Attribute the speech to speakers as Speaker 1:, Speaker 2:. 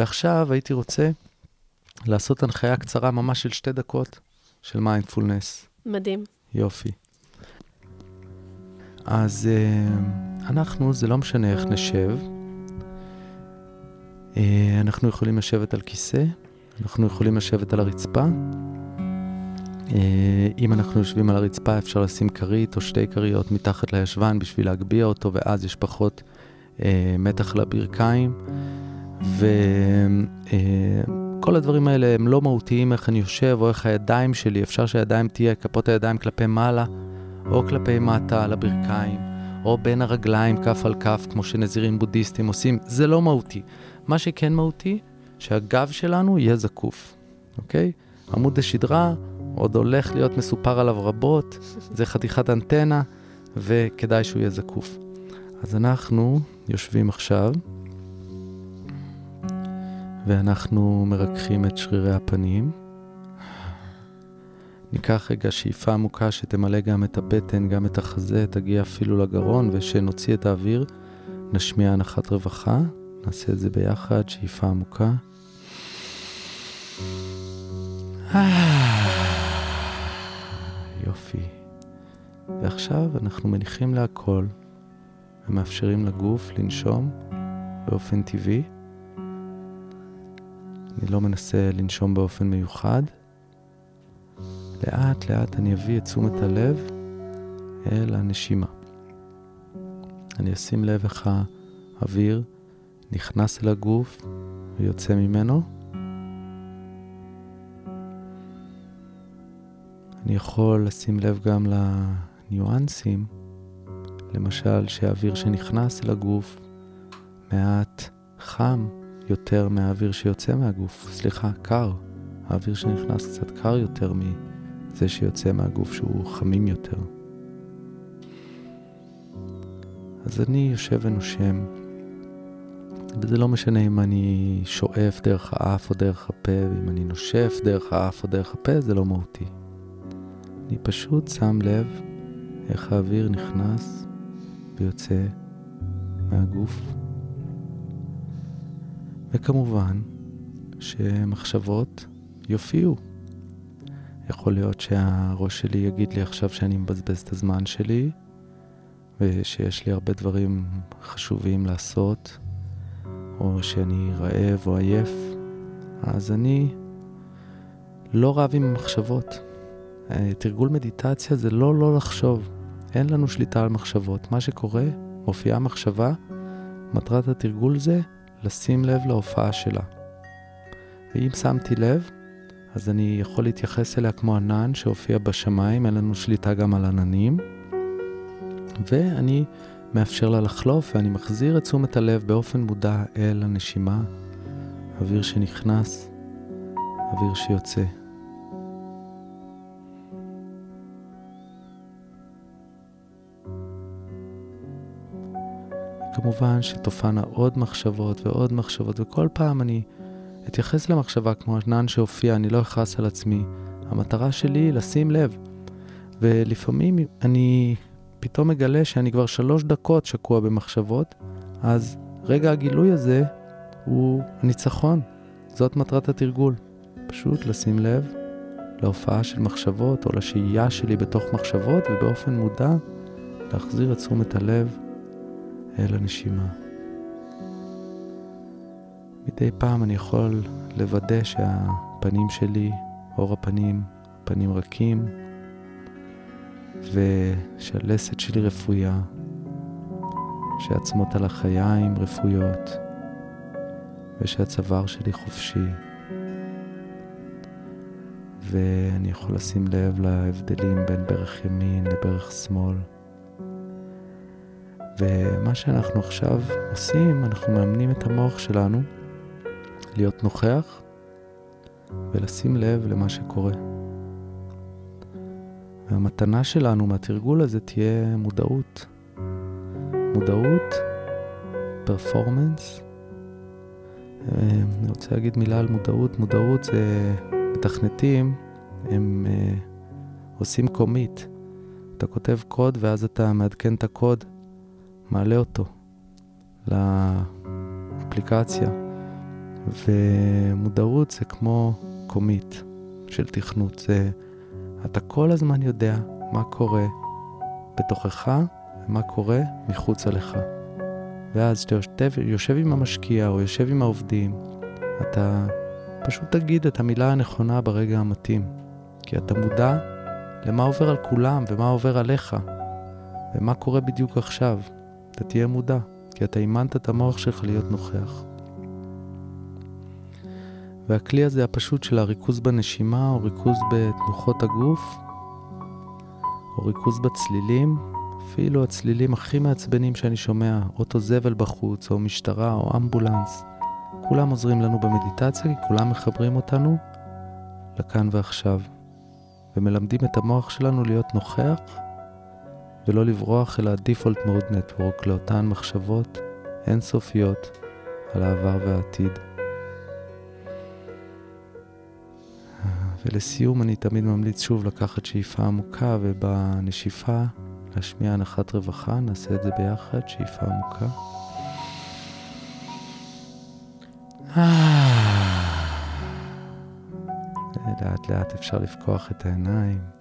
Speaker 1: ועכשיו הייתי רוצה לעשות הנחיה קצרה, ממש של שתי דקות, של מיינדפולנס.
Speaker 2: מדהים.
Speaker 1: יופי. אז uh, אנחנו, זה לא משנה איך נשב. Uh, אנחנו יכולים לשבת על כיסא, אנחנו יכולים לשבת על הרצפה. Uh, אם אנחנו יושבים על הרצפה, אפשר לשים כרית או שתי כריות מתחת לישבן בשביל להגביה אותו, ואז יש פחות uh, מתח לברכיים. וכל הדברים האלה הם לא מהותיים איך אני יושב או איך הידיים שלי, אפשר שהידיים תהיה, כפות הידיים כלפי מעלה. או כלפי מטה על הברכיים, או בין הרגליים כף על כף, כמו שנזירים בודהיסטים עושים, זה לא מהותי. מה שכן מהותי, שהגב שלנו יהיה זקוף, אוקיי? עמוד השדרה עוד הולך להיות מסופר עליו רבות, זה חתיכת אנטנה, וכדאי שהוא יהיה זקוף. אז אנחנו יושבים עכשיו, ואנחנו מרככים את שרירי הפנים. ניקח רגע שאיפה עמוקה שתמלא גם את הבטן, גם את החזה, תגיע אפילו לגרון, ושנוציא את האוויר, נשמיע הנחת רווחה. נעשה את זה ביחד, שאיפה עמוקה. יופי. ועכשיו אנחנו מניחים להכל ומאפשרים לגוף לנשום באופן טבעי. אני לא מנסה לנשום באופן מיוחד. לאט לאט אני אביא את תשומת הלב אל הנשימה. אני אשים לב איך האוויר נכנס אל הגוף ויוצא ממנו. אני יכול לשים לב גם לניואנסים, למשל שהאוויר שנכנס אל הגוף מעט חם יותר מהאוויר שיוצא מהגוף, סליחה, קר. האוויר שנכנס קצת קר יותר מ... זה שיוצא מהגוף שהוא חמים יותר. אז אני יושב ונושם, וזה לא משנה אם אני שואף דרך האף או דרך הפה, ואם אני נושף דרך האף או דרך הפה, זה לא מהותי. אני פשוט שם לב איך האוויר נכנס ויוצא מהגוף. וכמובן שמחשבות יופיעו. יכול להיות שהראש שלי יגיד לי עכשיו שאני מבזבז את הזמן שלי, ושיש לי הרבה דברים חשובים לעשות, או שאני רעב או עייף, אז אני לא רב עם מחשבות. אה, תרגול מדיטציה זה לא לא לחשוב. אין לנו שליטה על מחשבות. מה שקורה, מופיעה מחשבה, מטרת התרגול זה לשים לב להופעה שלה. ואם שמתי לב, אז אני יכול להתייחס אליה כמו ענן שהופיע בשמיים, אין לנו שליטה גם על עננים. ואני מאפשר לה לחלוף ואני מחזיר את תשומת הלב באופן מודע אל הנשימה, אוויר שנכנס, אוויר שיוצא. כמובן שתופענה עוד מחשבות ועוד מחשבות, וכל פעם אני אתייחס למחשבה כמו ענן שהופיע, אני לא אכעס על עצמי. המטרה שלי היא לשים לב. ולפעמים אני פתאום מגלה שאני כבר שלוש דקות שקוע במחשבות, אז רגע הגילוי הזה הוא הניצחון. זאת מטרת התרגול. פשוט לשים לב להופעה של מחשבות או לשהייה שלי בתוך מחשבות, ובאופן מודע להחזיר את תשומת הלב אל הנשימה. מדי פעם אני יכול לוודא שהפנים שלי, אור הפנים, פנים רכים, ושהלסת שלי רפויה, שעצמות על החיים רפויות, ושהצוואר שלי חופשי. ואני יכול לשים לב להבדלים בין ברך ימין לברך שמאל. ומה שאנחנו עכשיו עושים, אנחנו מאמנים את המוח שלנו להיות נוכח ולשים לב למה שקורה. והמתנה שלנו מהתרגול הזה תהיה מודעות. מודעות, פרפורמנס. אני רוצה להגיד מילה על מודעות. מודעות זה מתכנתים, הם uh, עושים קומית. אתה כותב קוד ואז אתה מעדכן את הקוד, מעלה אותו לאפליקציה. ומודעות זה כמו קומית של תכנות. זה, אתה כל הזמן יודע מה קורה בתוכך ומה קורה מחוצה לך. ואז כשאתה יושב, עם המשקיע או יושב עם העובדים, אתה פשוט תגיד את המילה הנכונה ברגע המתאים. כי אתה מודע למה עובר על כולם ומה עובר עליך, ומה קורה בדיוק עכשיו. אתה תהיה מודע, כי אתה אימנת את המוח שלך להיות נוכח. והכלי הזה הפשוט של הריכוז בנשימה, או ריכוז בתנוחות הגוף, או ריכוז בצלילים, אפילו הצלילים הכי מעצבנים שאני שומע, אוטו זבל בחוץ, או משטרה, או אמבולנס, כולם עוזרים לנו במדיטציה, כי כולם מחברים אותנו לכאן ועכשיו, ומלמדים את המוח שלנו להיות נוכח, ולא לברוח אל ה-Default Mode Network, לאותן מחשבות אינסופיות על העבר והעתיד. ולסיום אני תמיד ממליץ שוב לקחת שאיפה עמוקה ובנשיפה להשמיע הנחת רווחה, נעשה את זה ביחד, שאיפה עמוקה. לאט לאט אפשר לפקוח את העיניים.